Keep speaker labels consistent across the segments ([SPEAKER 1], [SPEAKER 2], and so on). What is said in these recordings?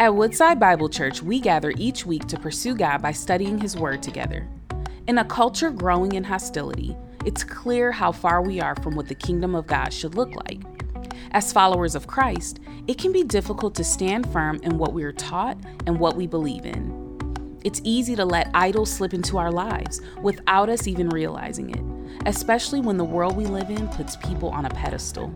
[SPEAKER 1] At Woodside Bible Church, we gather each week to pursue God by studying His Word together. In a culture growing in hostility, it's clear how far we are from what the kingdom of God should look like. As followers of Christ, it can be difficult to stand firm in what we are taught and what we believe in. It's easy to let idols slip into our lives without us even realizing it, especially when the world we live in puts people on a pedestal.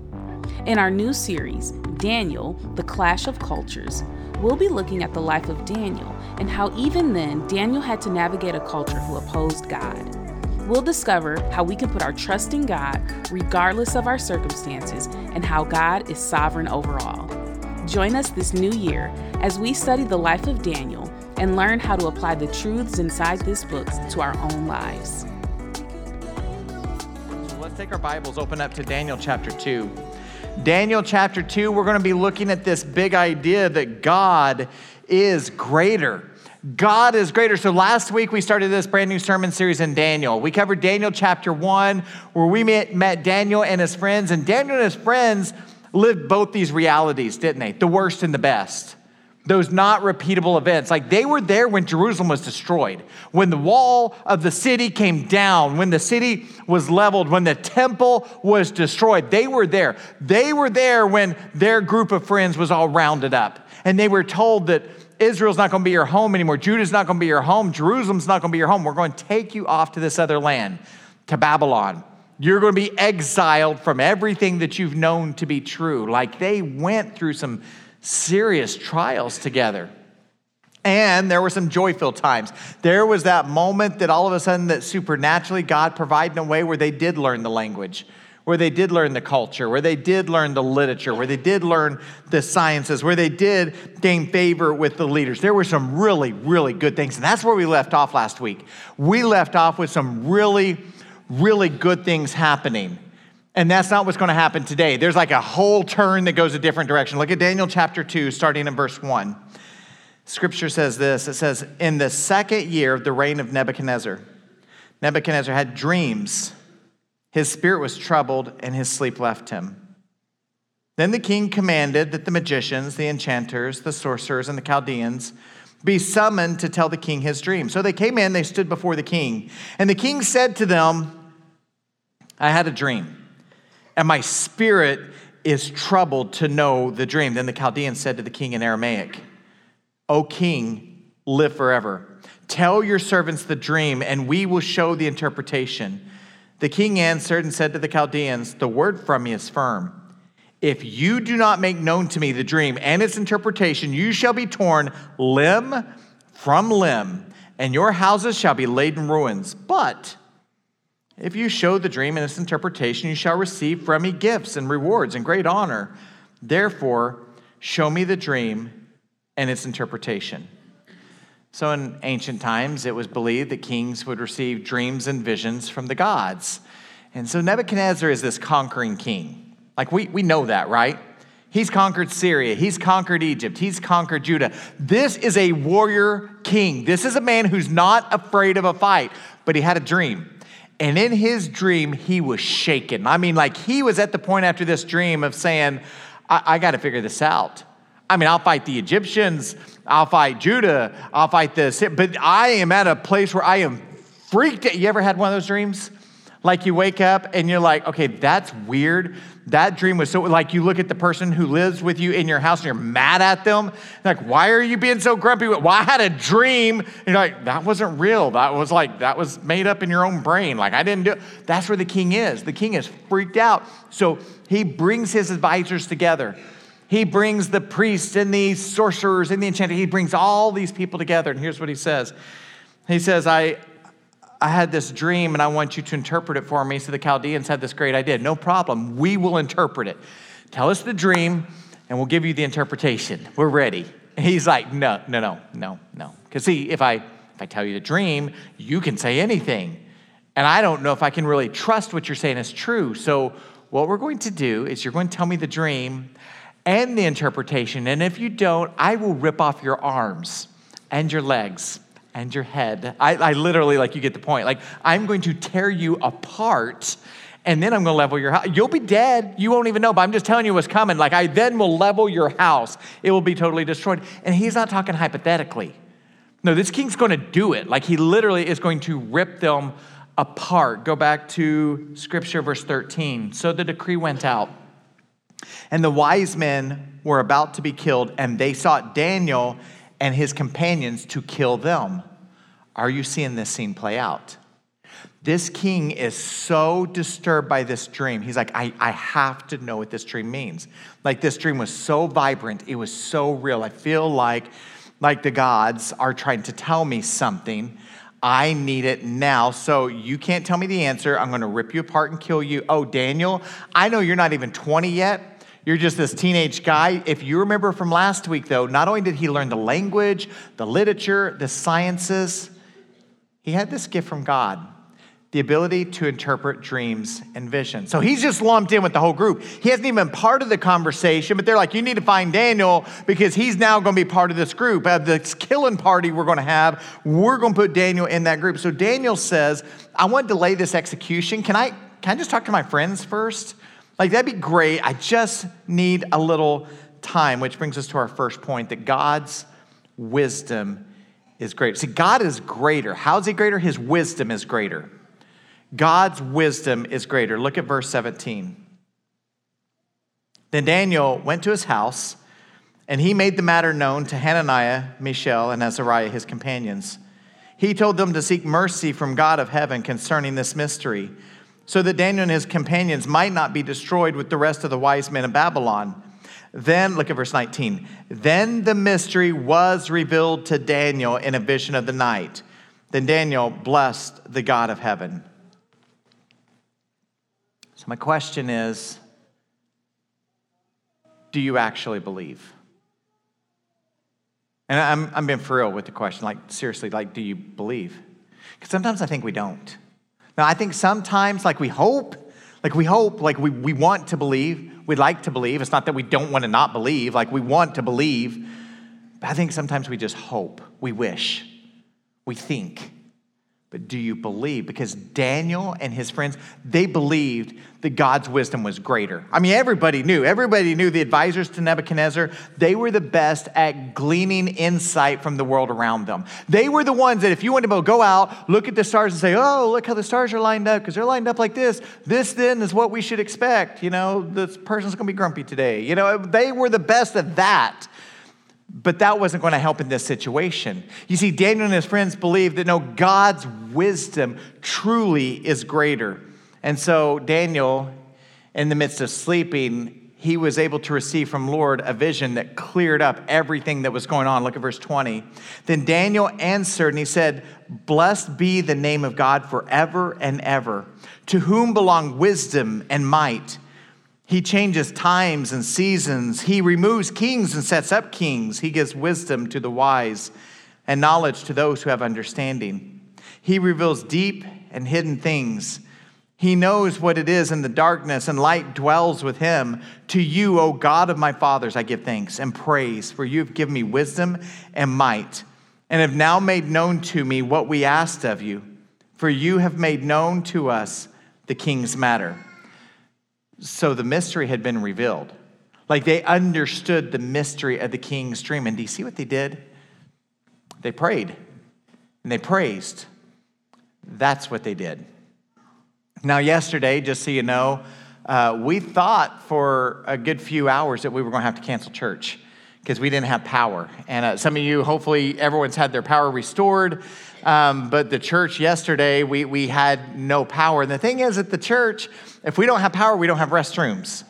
[SPEAKER 1] In our new series, Daniel, The Clash of Cultures, we'll be looking at the life of Daniel and how even then Daniel had to navigate a culture who opposed God. We'll discover how we can put our trust in God regardless of our circumstances and how God is sovereign over all. Join us this new year as we study the life of Daniel and learn how to apply the truths inside this book to our own lives.
[SPEAKER 2] So let's take our Bibles, open up to Daniel chapter 2. Daniel chapter 2, we're going to be looking at this big idea that God is greater. God is greater. So last week we started this brand new sermon series in Daniel. We covered Daniel chapter 1, where we met, met Daniel and his friends. And Daniel and his friends lived both these realities, didn't they? The worst and the best those not repeatable events. Like they were there when Jerusalem was destroyed, when the wall of the city came down, when the city was leveled, when the temple was destroyed. They were there. They were there when their group of friends was all rounded up. And they were told that Israel's not going to be your home anymore. Judah's not going to be your home. Jerusalem's not going to be your home. We're going to take you off to this other land, to Babylon. You're going to be exiled from everything that you've known to be true. Like they went through some serious trials together. And there were some joyful times. There was that moment that all of a sudden, that supernaturally God provided a way where they did learn the language, where they did learn the culture, where they did learn the literature, where they did learn the sciences, where they did gain favor with the leaders. There were some really, really good things. And that's where we left off last week. We left off with some really, really good things happening. And that's not what's going to happen today. There's like a whole turn that goes a different direction. Look at Daniel chapter 2, starting in verse 1. Scripture says this it says, In the second year of the reign of Nebuchadnezzar, Nebuchadnezzar had dreams. His spirit was troubled, and his sleep left him. Then the king commanded that the magicians, the enchanters, the sorcerers, and the Chaldeans be summoned to tell the king his dream. So they came in, they stood before the king. And the king said to them, I had a dream and my spirit is troubled to know the dream. Then the Chaldean said to the king in Aramaic, O king, live forever. Tell your servants the dream, and we will show the interpretation. The king answered and said to the Chaldeans, The word from me is firm. If you do not make known to me the dream and its interpretation, you shall be torn limb from limb, and your houses shall be laid in ruins. But if you show the dream and its interpretation, you shall receive from me gifts and rewards and great honor. Therefore, show me the dream and its interpretation. So, in ancient times, it was believed that kings would receive dreams and visions from the gods. And so, Nebuchadnezzar is this conquering king. Like, we, we know that, right? He's conquered Syria. He's conquered Egypt. He's conquered Judah. This is a warrior king. This is a man who's not afraid of a fight, but he had a dream. And in his dream, he was shaken. I mean, like he was at the point after this dream of saying, I, I got to figure this out. I mean, I'll fight the Egyptians, I'll fight Judah, I'll fight this, but I am at a place where I am freaked out. You ever had one of those dreams? Like you wake up and you're like, okay, that's weird. That dream was so, like you look at the person who lives with you in your house and you're mad at them. Like, why are you being so grumpy? Well, I had a dream. And you're like, that wasn't real. That was like, that was made up in your own brain. Like, I didn't do it. That's where the king is. The king is freaked out. So he brings his advisors together. He brings the priests and the sorcerers and the enchanters. He brings all these people together. And here's what he says He says, I, I had this dream and I want you to interpret it for me. So the Chaldeans had this great idea. No problem. We will interpret it. Tell us the dream and we'll give you the interpretation. We're ready. And he's like, no, no, no, no, no. Because see, if I if I tell you the dream, you can say anything. And I don't know if I can really trust what you're saying is true. So what we're going to do is you're going to tell me the dream and the interpretation. And if you don't, I will rip off your arms and your legs and your head. I, I literally, like, you get the point. Like, I'm going to tear you apart and then I'm going to level your house. You'll be dead. You won't even know, but I'm just telling you what's coming. Like, I then will level your house. It will be totally destroyed. And he's not talking hypothetically. No, this king's going to do it. Like, he literally is going to rip them apart. Go back to scripture, verse 13. So the decree went out, and the wise men were about to be killed, and they sought Daniel and his companions to kill them. Are you seeing this scene play out? This king is so disturbed by this dream. He's like, I, I have to know what this dream means. Like, this dream was so vibrant, it was so real. I feel like, like the gods are trying to tell me something. I need it now. So you can't tell me the answer. I'm going to rip you apart and kill you. Oh, Daniel, I know you're not even 20 yet. You're just this teenage guy. If you remember from last week, though, not only did he learn the language, the literature, the sciences, he had this gift from God the ability to interpret dreams and visions. So he's just lumped in with the whole group. He hasn't even been part of the conversation, but they're like, you need to find Daniel because he's now going to be part of this group. At this killing party we're going to have, we're going to put Daniel in that group. So Daniel says, I want to delay this execution. Can I, can I just talk to my friends first? Like, that'd be great. I just need a little time, which brings us to our first point that God's wisdom is greater. See, God is greater. How's he greater? His wisdom is greater. God's wisdom is greater. Look at verse 17. Then Daniel went to his house, and he made the matter known to Hananiah, Mishael, and Azariah, his companions. He told them to seek mercy from God of heaven concerning this mystery, so that Daniel and his companions might not be destroyed with the rest of the wise men of Babylon. Then, look at verse 19. Then the mystery was revealed to Daniel in a vision of the night. Then Daniel blessed the God of heaven. So, my question is do you actually believe? And I'm, I'm being for real with the question. Like, seriously, like, do you believe? Because sometimes I think we don't. Now, I think sometimes, like, we hope, like, we hope, like, we, we want to believe, we'd like to believe. It's not that we don't want to not believe, like, we want to believe. But I think sometimes we just hope, we wish, we think. But do you believe? Because Daniel and his friends, they believed that God's wisdom was greater. I mean, everybody knew. Everybody knew the advisors to Nebuchadnezzar, they were the best at gleaning insight from the world around them. They were the ones that if you wanted to go out, look at the stars and say, oh, look how the stars are lined up, because they're lined up like this. This then is what we should expect. You know, this person's going to be grumpy today. You know, they were the best at that. But that wasn't going to help in this situation. You see, Daniel and his friends believed that no, God's wisdom truly is greater. And so, Daniel, in the midst of sleeping, he was able to receive from Lord a vision that cleared up everything that was going on. Look at verse 20. Then Daniel answered and he said, Blessed be the name of God forever and ever, to whom belong wisdom and might. He changes times and seasons. He removes kings and sets up kings. He gives wisdom to the wise and knowledge to those who have understanding. He reveals deep and hidden things. He knows what it is in the darkness, and light dwells with him. To you, O God of my fathers, I give thanks and praise, for you have given me wisdom and might, and have now made known to me what we asked of you. For you have made known to us the king's matter. So the mystery had been revealed. Like they understood the mystery of the king's dream. And do you see what they did? They prayed and they praised. That's what they did. Now, yesterday, just so you know, uh, we thought for a good few hours that we were going to have to cancel church because we didn't have power. And uh, some of you, hopefully, everyone's had their power restored. Um, but the church yesterday, we, we had no power. And the thing is, at the church, if we don't have power, we don't have restrooms.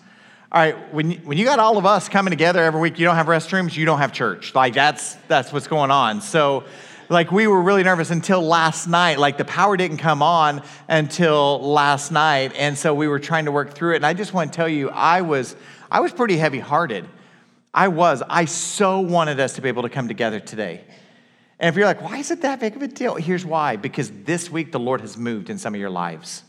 [SPEAKER 2] All right, when when you got all of us coming together every week, you don't have restrooms, you don't have church. Like that's that's what's going on. So, like we were really nervous until last night. Like the power didn't come on until last night, and so we were trying to work through it. And I just want to tell you, I was I was pretty heavy hearted. I was. I so wanted us to be able to come together today. And if you're like, why is it that big of a deal? Here's why because this week the Lord has moved in some of your lives.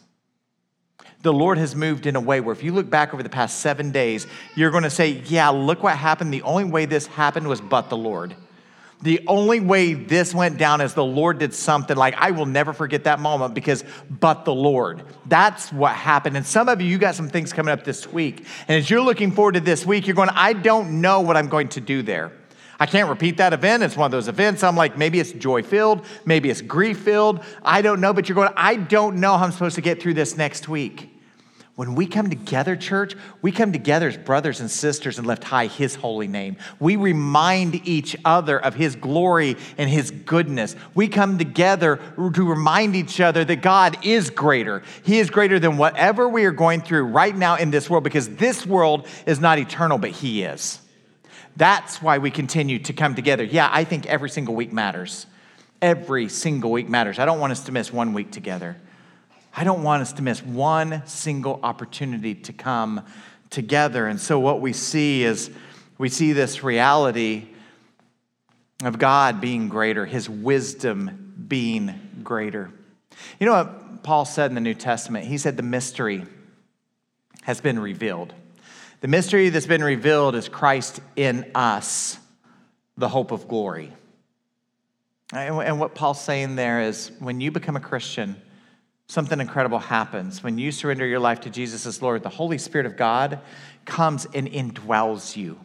[SPEAKER 2] The Lord has moved in a way where if you look back over the past seven days, you're going to say, yeah, look what happened. The only way this happened was but the Lord. The only way this went down is the Lord did something like, I will never forget that moment because, but the Lord. That's what happened. And some of you, you got some things coming up this week. And as you're looking forward to this week, you're going, I don't know what I'm going to do there. I can't repeat that event. It's one of those events. I'm like, maybe it's joy filled, maybe it's grief filled. I don't know, but you're going, I don't know how I'm supposed to get through this next week. When we come together, church, we come together as brothers and sisters and lift high His holy name. We remind each other of His glory and His goodness. We come together to remind each other that God is greater. He is greater than whatever we are going through right now in this world because this world is not eternal, but He is. That's why we continue to come together. Yeah, I think every single week matters. Every single week matters. I don't want us to miss one week together. I don't want us to miss one single opportunity to come together. And so, what we see is we see this reality of God being greater, His wisdom being greater. You know what Paul said in the New Testament? He said, The mystery has been revealed. The mystery that's been revealed is Christ in us, the hope of glory. And what Paul's saying there is when you become a Christian, something incredible happens. When you surrender your life to Jesus as Lord, the Holy Spirit of God comes and indwells you.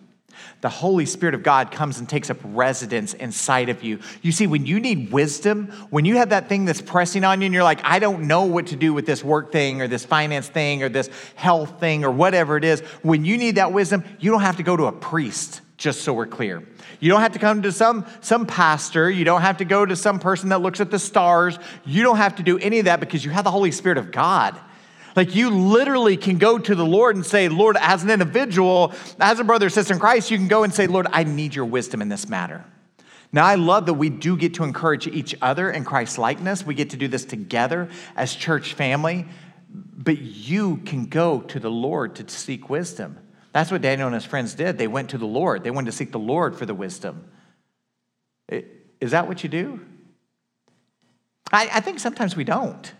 [SPEAKER 2] The Holy Spirit of God comes and takes up residence inside of you. You see, when you need wisdom, when you have that thing that's pressing on you and you're like, I don't know what to do with this work thing or this finance thing or this health thing or whatever it is, when you need that wisdom, you don't have to go to a priest, just so we're clear. You don't have to come to some, some pastor. You don't have to go to some person that looks at the stars. You don't have to do any of that because you have the Holy Spirit of God. Like you literally can go to the Lord and say, Lord, as an individual, as a brother or sister in Christ, you can go and say, Lord, I need your wisdom in this matter. Now, I love that we do get to encourage each other in Christ's likeness. We get to do this together as church family, but you can go to the Lord to seek wisdom. That's what Daniel and his friends did. They went to the Lord, they went to seek the Lord for the wisdom. Is that what you do? I, I think sometimes we don't.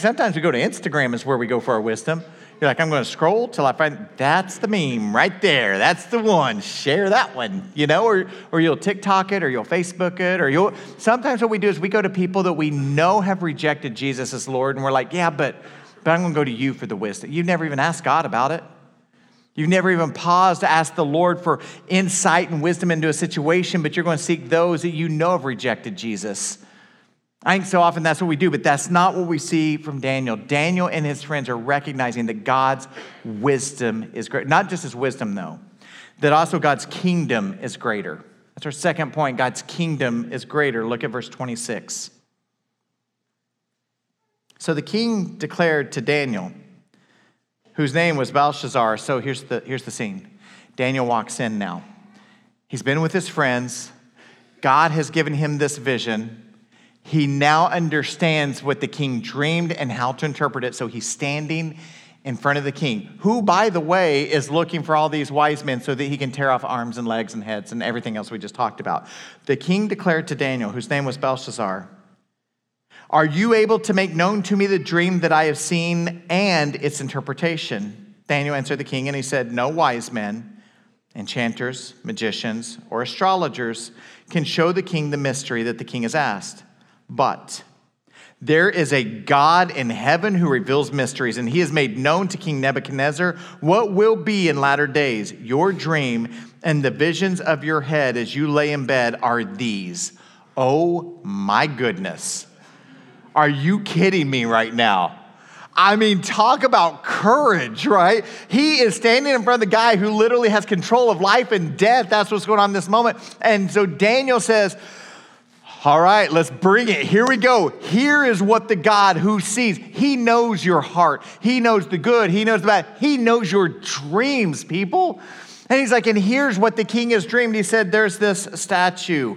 [SPEAKER 2] Sometimes we go to Instagram is where we go for our wisdom. You're like, I'm going to scroll till I find that's the meme right there. That's the one. Share that one, you know, or, or you'll TikTok it or you'll Facebook it or you'll. Sometimes what we do is we go to people that we know have rejected Jesus as Lord and we're like, yeah, but, but I'm going to go to you for the wisdom. You've never even asked God about it. You've never even paused to ask the Lord for insight and wisdom into a situation, but you're going to seek those that you know have rejected Jesus. I think so often that's what we do, but that's not what we see from Daniel. Daniel and his friends are recognizing that God's wisdom is great. Not just his wisdom, though, that also God's kingdom is greater. That's our second point. God's kingdom is greater. Look at verse 26. So the king declared to Daniel, whose name was Belshazzar. So here's the, here's the scene Daniel walks in now. He's been with his friends. God has given him this vision he now understands what the king dreamed and how to interpret it. So he's standing in front of the king, who, by the way, is looking for all these wise men so that he can tear off arms and legs and heads and everything else we just talked about. The king declared to Daniel, whose name was Belshazzar, Are you able to make known to me the dream that I have seen and its interpretation? Daniel answered the king, and he said, No wise men, enchanters, magicians, or astrologers can show the king the mystery that the king has asked. But there is a God in heaven who reveals mysteries, and he has made known to King Nebuchadnezzar what will be in latter days. Your dream and the visions of your head as you lay in bed are these. Oh my goodness. Are you kidding me right now? I mean, talk about courage, right? He is standing in front of the guy who literally has control of life and death. That's what's going on in this moment. And so Daniel says, all right, let's bring it. Here we go. Here is what the God who sees, He knows your heart. He knows the good. He knows the bad. He knows your dreams, people. And He's like, and here's what the king has dreamed. He said, There's this statue.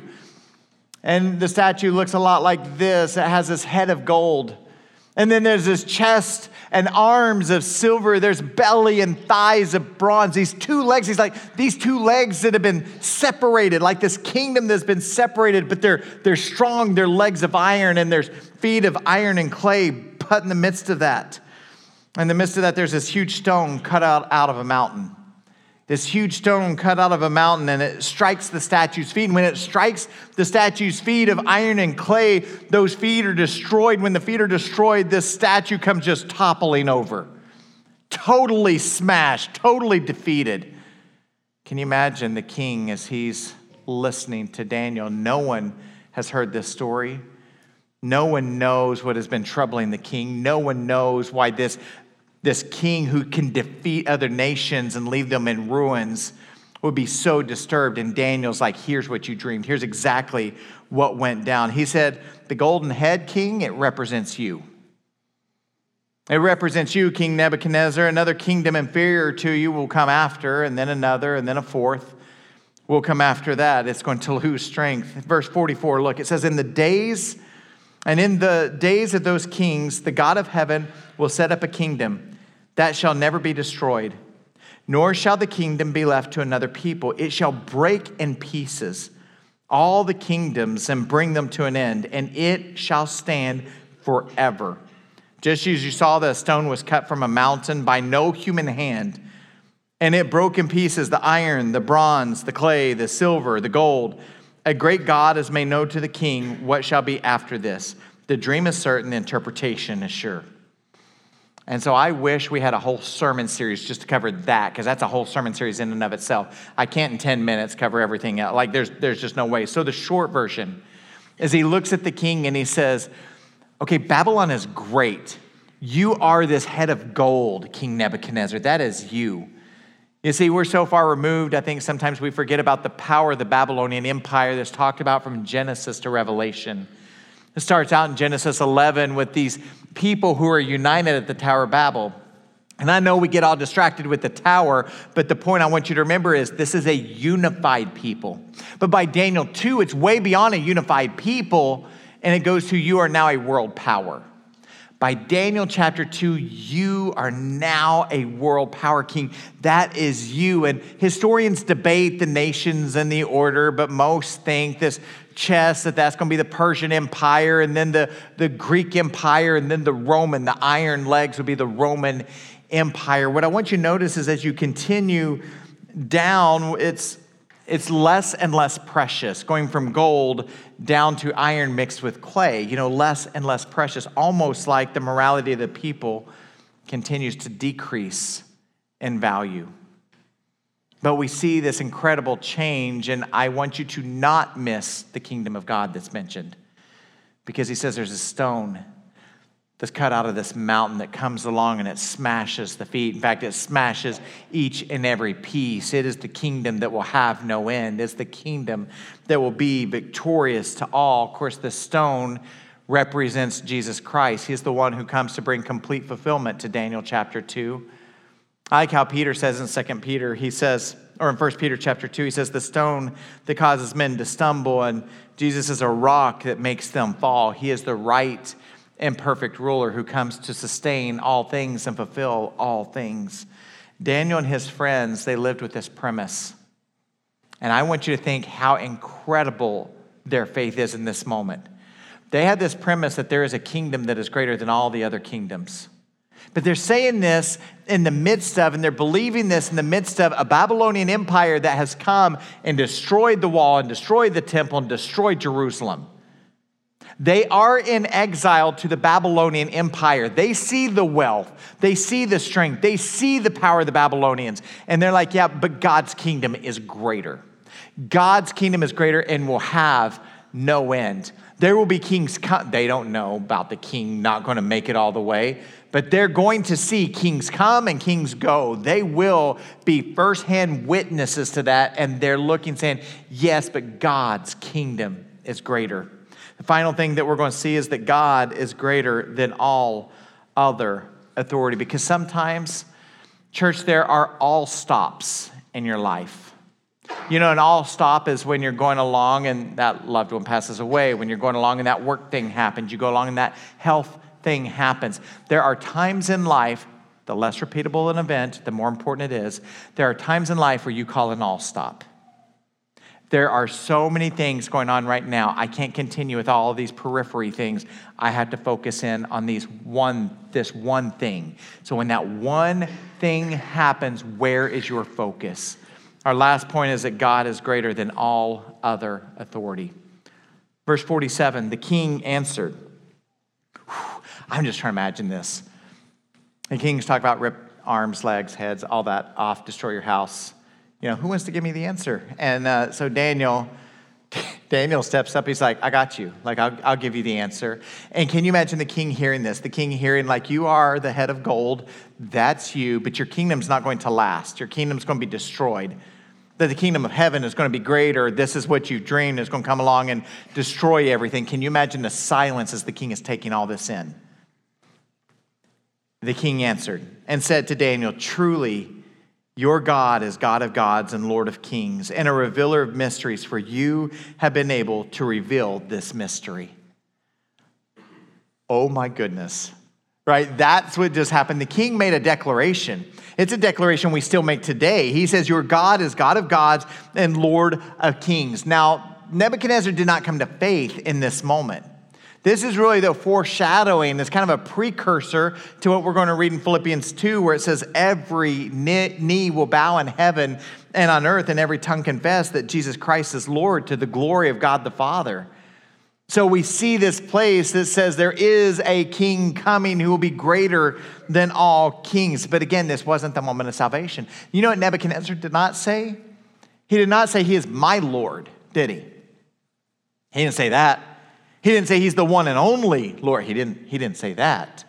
[SPEAKER 2] And the statue looks a lot like this. It has this head of gold. And then there's this chest and arms of silver. There's belly and thighs of bronze. These two legs, he's like, these two legs that have been separated, like this kingdom that's been separated, but they're, they're strong. They're legs of iron and there's feet of iron and clay. But in the midst of that, in the midst of that, there's this huge stone cut out, out of a mountain. This huge stone cut out of a mountain and it strikes the statue's feet. And when it strikes the statue's feet of iron and clay, those feet are destroyed. When the feet are destroyed, this statue comes just toppling over, totally smashed, totally defeated. Can you imagine the king as he's listening to Daniel? No one has heard this story. No one knows what has been troubling the king. No one knows why this, this king who can defeat other nations and leave them in ruins would be so disturbed. And Daniel's like, here's what you dreamed. Here's exactly what went down. He said, The golden head king, it represents you. It represents you, King Nebuchadnezzar. Another kingdom inferior to you will come after, and then another, and then a fourth will come after that. It's going to lose strength. Verse 44, look, it says, In the days and in the days of those kings, the God of heaven will set up a kingdom that shall never be destroyed, nor shall the kingdom be left to another people. It shall break in pieces all the kingdoms and bring them to an end, and it shall stand forever. Just as you saw, the stone was cut from a mountain by no human hand, and it broke in pieces the iron, the bronze, the clay, the silver, the gold a great God has made known to the king what shall be after this. The dream is certain, the interpretation is sure. And so I wish we had a whole sermon series just to cover that, because that's a whole sermon series in and of itself. I can't in 10 minutes cover everything else. Like there's there's just no way. So the short version is he looks at the king and he says, Okay, Babylon is great. You are this head of gold, King Nebuchadnezzar. That is you. You see, we're so far removed, I think sometimes we forget about the power of the Babylonian Empire that's talked about from Genesis to Revelation. It starts out in Genesis 11 with these people who are united at the Tower of Babel. And I know we get all distracted with the tower, but the point I want you to remember is this is a unified people. But by Daniel 2, it's way beyond a unified people, and it goes to you are now a world power. By Daniel chapter 2, you are now a world power king. That is you. And historians debate the nations and the order, but most think this chess that that's going to be the Persian Empire and then the, the Greek Empire and then the Roman, the iron legs would be the Roman Empire. What I want you to notice is as you continue down, it's it's less and less precious, going from gold down to iron mixed with clay, you know, less and less precious, almost like the morality of the people continues to decrease in value. But we see this incredible change, and I want you to not miss the kingdom of God that's mentioned because he says there's a stone that's cut out of this mountain that comes along and it smashes the feet. In fact, it smashes each and every piece. It is the kingdom that will have no end. It's the kingdom that will be victorious to all. Of course, the stone represents Jesus Christ. He's the one who comes to bring complete fulfillment to Daniel chapter 2. I like how Peter says in 2 Peter, he says, or in 1 Peter chapter 2, he says, the stone that causes men to stumble, and Jesus is a rock that makes them fall. He is the right and perfect ruler who comes to sustain all things and fulfill all things. Daniel and his friends, they lived with this premise. And I want you to think how incredible their faith is in this moment. They had this premise that there is a kingdom that is greater than all the other kingdoms. But they're saying this in the midst of, and they're believing this in the midst of a Babylonian empire that has come and destroyed the wall and destroyed the temple and destroyed Jerusalem. They are in exile to the Babylonian Empire. They see the wealth, they see the strength, they see the power of the Babylonians. And they're like, yeah, but God's kingdom is greater. God's kingdom is greater and will have no end. There will be kings come. They don't know about the king not going to make it all the way, but they're going to see kings come and kings go. They will be firsthand witnesses to that, and they're looking, saying, Yes, but God's kingdom is greater. The final thing that we're going to see is that God is greater than all other authority because sometimes, church, there are all stops in your life. You know, an all stop is when you're going along and that loved one passes away, when you're going along and that work thing happens, you go along and that health thing happens. There are times in life, the less repeatable an event, the more important it is, there are times in life where you call an all stop. There are so many things going on right now. I can't continue with all of these periphery things. I have to focus in on these one this one thing. So when that one thing happens, where is your focus? Our last point is that God is greater than all other authority. Verse 47, the king answered. I'm just trying to imagine this. The kings talk about rip arms, legs, heads, all that off, destroy your house you know, who wants to give me the answer? And uh, so Daniel, Daniel steps up. He's like, I got you. Like, I'll, I'll give you the answer. And can you imagine the king hearing this? The king hearing, like, you are the head of gold. That's you, but your kingdom's not going to last. Your kingdom's going to be destroyed. That the kingdom of heaven is going to be greater. This is what you dreamed is going to come along and destroy everything. Can you imagine the silence as the king is taking all this in? The king answered and said to Daniel, Truly, your God is God of gods and Lord of kings, and a revealer of mysteries, for you have been able to reveal this mystery. Oh my goodness. Right? That's what just happened. The king made a declaration. It's a declaration we still make today. He says, Your God is God of gods and Lord of kings. Now, Nebuchadnezzar did not come to faith in this moment. This is really the foreshadowing, it's kind of a precursor to what we're going to read in Philippians 2, where it says, Every knee will bow in heaven and on earth, and every tongue confess that Jesus Christ is Lord to the glory of God the Father. So we see this place that says there is a king coming who will be greater than all kings. But again, this wasn't the moment of salvation. You know what Nebuchadnezzar did not say? He did not say he is my Lord, did he? He didn't say that. He didn't say he's the one and only Lord. He didn't, he didn't say that.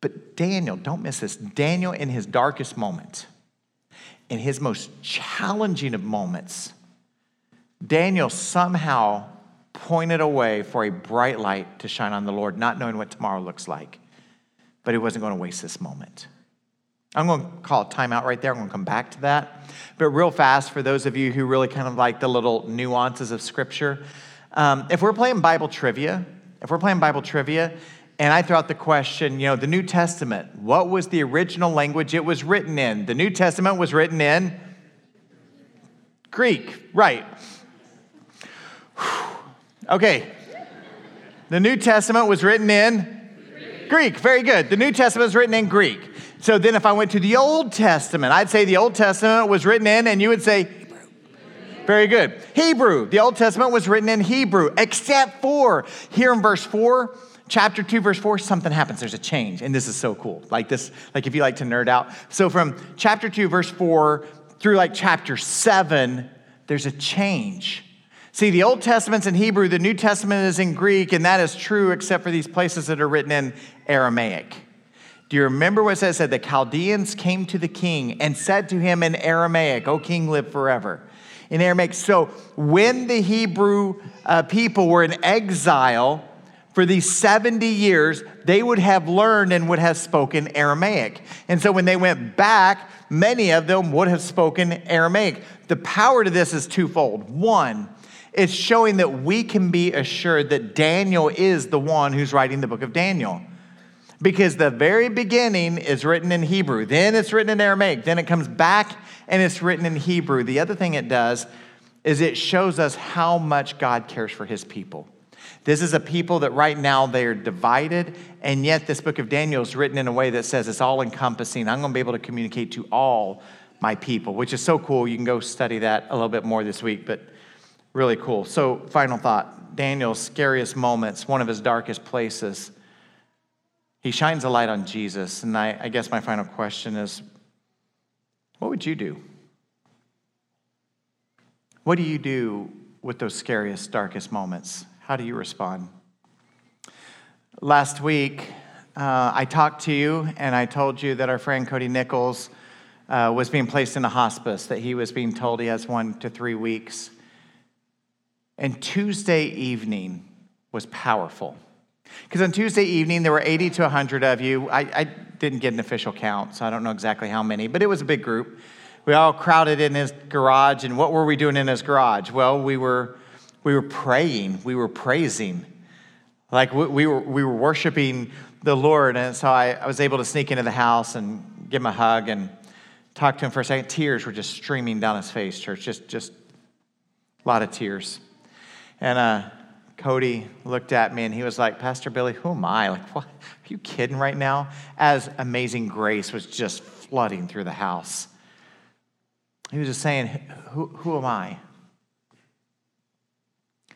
[SPEAKER 2] But Daniel, don't miss this. Daniel, in his darkest moment, in his most challenging of moments, Daniel somehow pointed away for a bright light to shine on the Lord, not knowing what tomorrow looks like. But he wasn't going to waste this moment. I'm going to call a timeout right there. I'm going to come back to that. But real fast, for those of you who really kind of like the little nuances of Scripture, um, if we're playing Bible trivia, if we're playing Bible trivia, and I throw out the question, you know, the New Testament, what was the original language it was written in? The New Testament was written in Greek, right. Okay. The New Testament was written in Greek. Greek. Very good. The New Testament was written in Greek. So then if I went to the Old Testament, I'd say the Old Testament was written in, and you would say very good. Hebrew. The Old Testament was written in Hebrew, except for here in verse 4, chapter 2, verse 4, something happens. There's a change. And this is so cool. Like this, like if you like to nerd out. So from chapter 2, verse 4 through like chapter 7, there's a change. See, the Old Testament's in Hebrew, the New Testament is in Greek, and that is true except for these places that are written in Aramaic. Do you remember what it said? It said the Chaldeans came to the king and said to him in Aramaic, O king, live forever in Aramaic. So when the Hebrew uh, people were in exile for these 70 years, they would have learned and would have spoken Aramaic. And so when they went back, many of them would have spoken Aramaic. The power to this is twofold. One, it's showing that we can be assured that Daniel is the one who's writing the book of Daniel. Because the very beginning is written in Hebrew, then it's written in Aramaic, then it comes back and it's written in Hebrew. The other thing it does is it shows us how much God cares for his people. This is a people that right now they're divided, and yet this book of Daniel is written in a way that says it's all encompassing. I'm going to be able to communicate to all my people, which is so cool. You can go study that a little bit more this week, but really cool. So, final thought Daniel's scariest moments, one of his darkest places, he shines a light on Jesus. And I, I guess my final question is what would you do? What do you do with those scariest, darkest moments? How do you respond? Last week, uh, I talked to you and I told you that our friend Cody Nichols uh, was being placed in a hospice, that he was being told he has one to three weeks. And Tuesday evening was powerful. Because on Tuesday evening, there were 80 to 100 of you. I, I, didn't get an official count, so I don't know exactly how many, but it was a big group. We all crowded in his garage, and what were we doing in his garage? Well, we were, we were praying, we were praising. Like we, we were, we were worshiping the Lord. And so I, I was able to sneak into the house and give him a hug and talk to him for a second. Tears were just streaming down his face, church, just, just A lot of tears. And uh, Cody looked at me and he was like, Pastor Billy, who am I? Like, what? Are you kidding right now? As Amazing Grace was just flooding through the house. He was just saying, Who, who am I?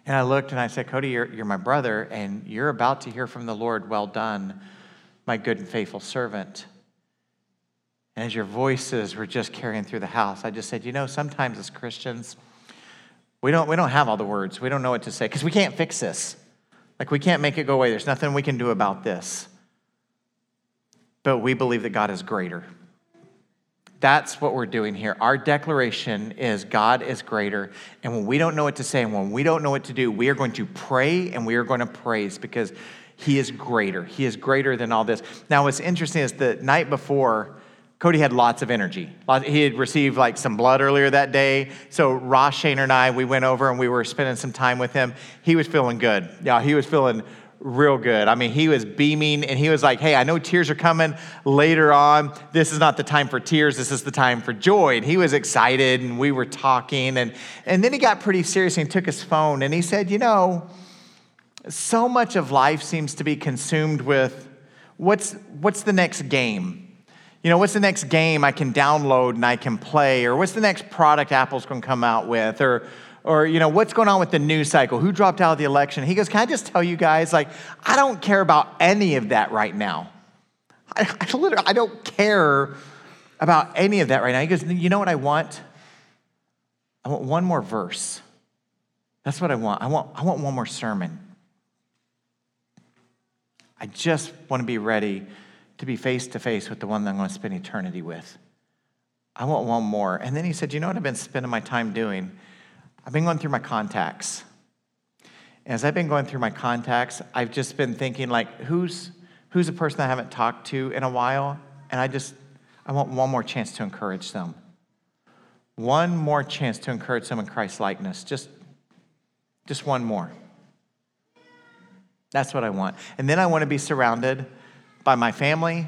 [SPEAKER 2] And I looked and I said, Cody, you're, you're my brother, and you're about to hear from the Lord, well done, my good and faithful servant. And as your voices were just carrying through the house, I just said, you know, sometimes as Christians, we don't, we don't have all the words. We don't know what to say because we can't fix this. Like, we can't make it go away. There's nothing we can do about this. But we believe that God is greater. That's what we're doing here. Our declaration is God is greater. And when we don't know what to say and when we don't know what to do, we are going to pray and we are going to praise because He is greater. He is greater than all this. Now, what's interesting is the night before, Cody had lots of energy. He had received like some blood earlier that day. So Ross Shane and I, we went over and we were spending some time with him. He was feeling good. Yeah, he was feeling real good. I mean, he was beaming and he was like, Hey, I know tears are coming later on. This is not the time for tears. This is the time for joy. And he was excited and we were talking. And, and then he got pretty serious and took his phone and he said, You know, so much of life seems to be consumed with what's, what's the next game? You know, what's the next game I can download and I can play? Or what's the next product Apple's gonna come out with? Or or you know what's going on with the news cycle? Who dropped out of the election? He goes can i just tell you guys like i don't care about any of that right now. I, I literally i don't care about any of that right now. He goes you know what i want? I want one more verse. That's what i want. I want i want one more sermon. I just want to be ready to be face to face with the one that i'm going to spend eternity with i want one more and then he said you know what i've been spending my time doing I've been going through my contacts. As I've been going through my contacts, I've just been thinking like, who's who's a person I haven't talked to in a while? And I just I want one more chance to encourage them. One more chance to encourage them in Christ's likeness. Just just one more. That's what I want. And then I want to be surrounded by my family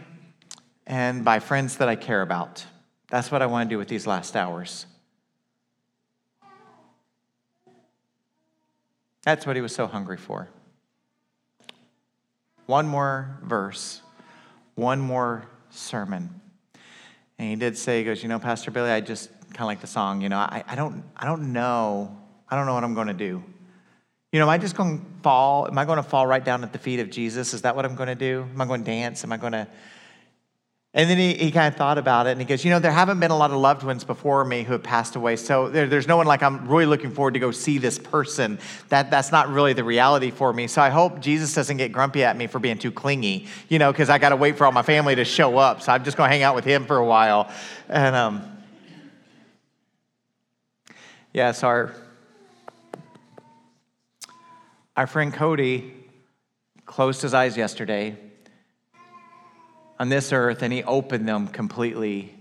[SPEAKER 2] and by friends that I care about. That's what I want to do with these last hours. That's what he was so hungry for. One more verse, one more sermon. And he did say, he goes, you know, Pastor Billy, I just kind of like the song, you know, I, I don't I don't know. I don't know what I'm going to do. You know, am I just going to fall? Am I going to fall right down at the feet of Jesus? Is that what I'm going to do? Am I going to dance? Am I going to and then he, he kind of thought about it and he goes, You know, there haven't been a lot of loved ones before me who have passed away. So there, there's no one like I'm really looking forward to go see this person. That, that's not really the reality for me. So I hope Jesus doesn't get grumpy at me for being too clingy, you know, because I got to wait for all my family to show up. So I'm just going to hang out with him for a while. And um, yes, our, our friend Cody closed his eyes yesterday on this earth and he opened them completely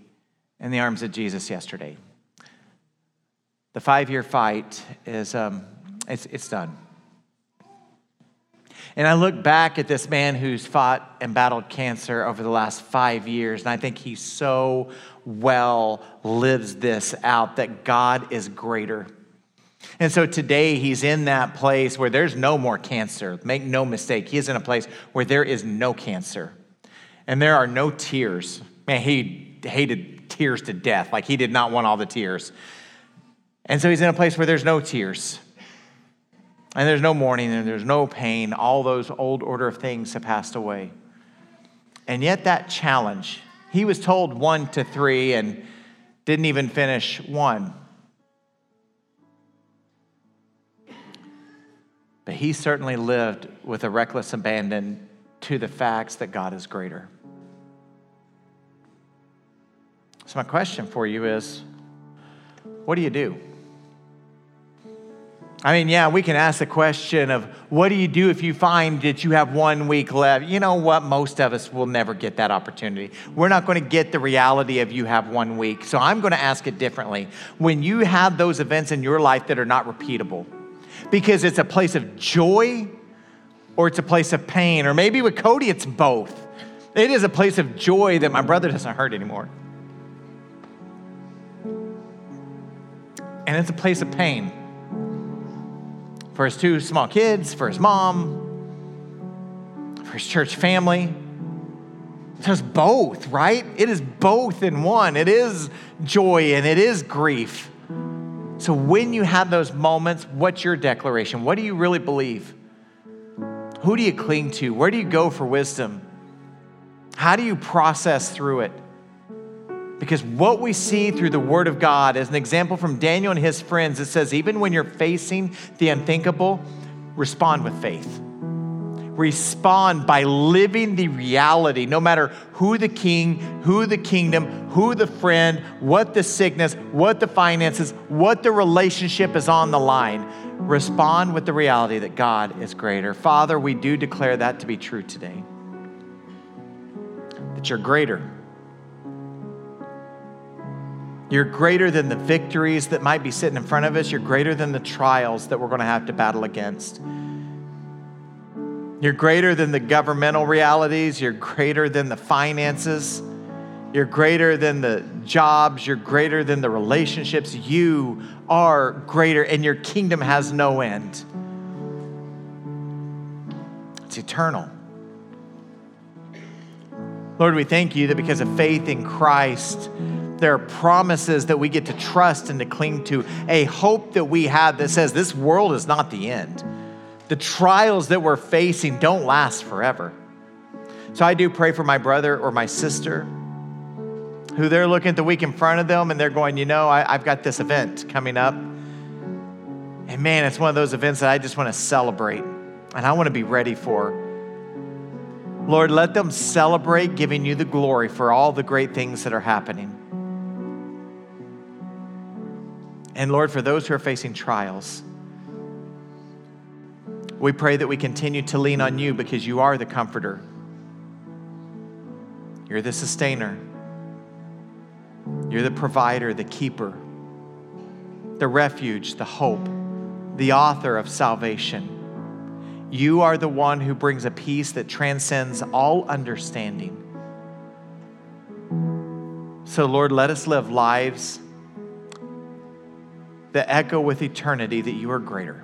[SPEAKER 2] in the arms of Jesus yesterday. The five year fight is um, it's, it's done. And I look back at this man who's fought and battled cancer over the last five years, and I think he so well lives this out that God is greater. And so today he's in that place where there's no more cancer. Make no mistake, he is in a place where there is no cancer and there are no tears. Man, he hated tears to death. Like he did not want all the tears. And so he's in a place where there's no tears. And there's no mourning and there's no pain. All those old order of things have passed away. And yet, that challenge, he was told one to three and didn't even finish one. But he certainly lived with a reckless abandon to the facts that God is greater. So, my question for you is what do you do? I mean, yeah, we can ask the question of what do you do if you find that you have one week left? You know what? Most of us will never get that opportunity. We're not going to get the reality of you have one week. So I'm going to ask it differently. When you have those events in your life that are not repeatable, because it's a place of joy or it's a place of pain, or maybe with Cody, it's both. It is a place of joy that my brother doesn't hurt anymore. And it's a place of pain. for his two small kids, for his mom, for his church family. There's both, right? It is both in one. It is joy and it is grief. So when you have those moments, what's your declaration? What do you really believe? Who do you cling to? Where do you go for wisdom? How do you process through it? Because what we see through the Word of God is an example from Daniel and his friends. It says, even when you're facing the unthinkable, respond with faith. Respond by living the reality, no matter who the king, who the kingdom, who the friend, what the sickness, what the finances, what the relationship is on the line. Respond with the reality that God is greater. Father, we do declare that to be true today. That you're greater you're greater than the victories that might be sitting in front of us. You're greater than the trials that we're going to have to battle against. You're greater than the governmental realities. You're greater than the finances. You're greater than the jobs. You're greater than the relationships. You are greater, and your kingdom has no end. It's eternal. Lord, we thank you that because of faith in Christ, there are promises that we get to trust and to cling to, a hope that we have that says this world is not the end. The trials that we're facing don't last forever. So I do pray for my brother or my sister who they're looking at the week in front of them and they're going, you know, I, have got this event coming up. And man, it's one of those events that I just want to celebrate and I want to be ready for. Lord, let them celebrate giving you the glory for all the great things that are happening. And Lord, for those who are facing trials, we pray that we continue to lean on you because you are the comforter. You're the sustainer. You're the provider, the keeper, the refuge, the hope, the author of salvation. You are the one who brings a peace that transcends all understanding. So, Lord, let us live lives that echo with eternity that you are greater.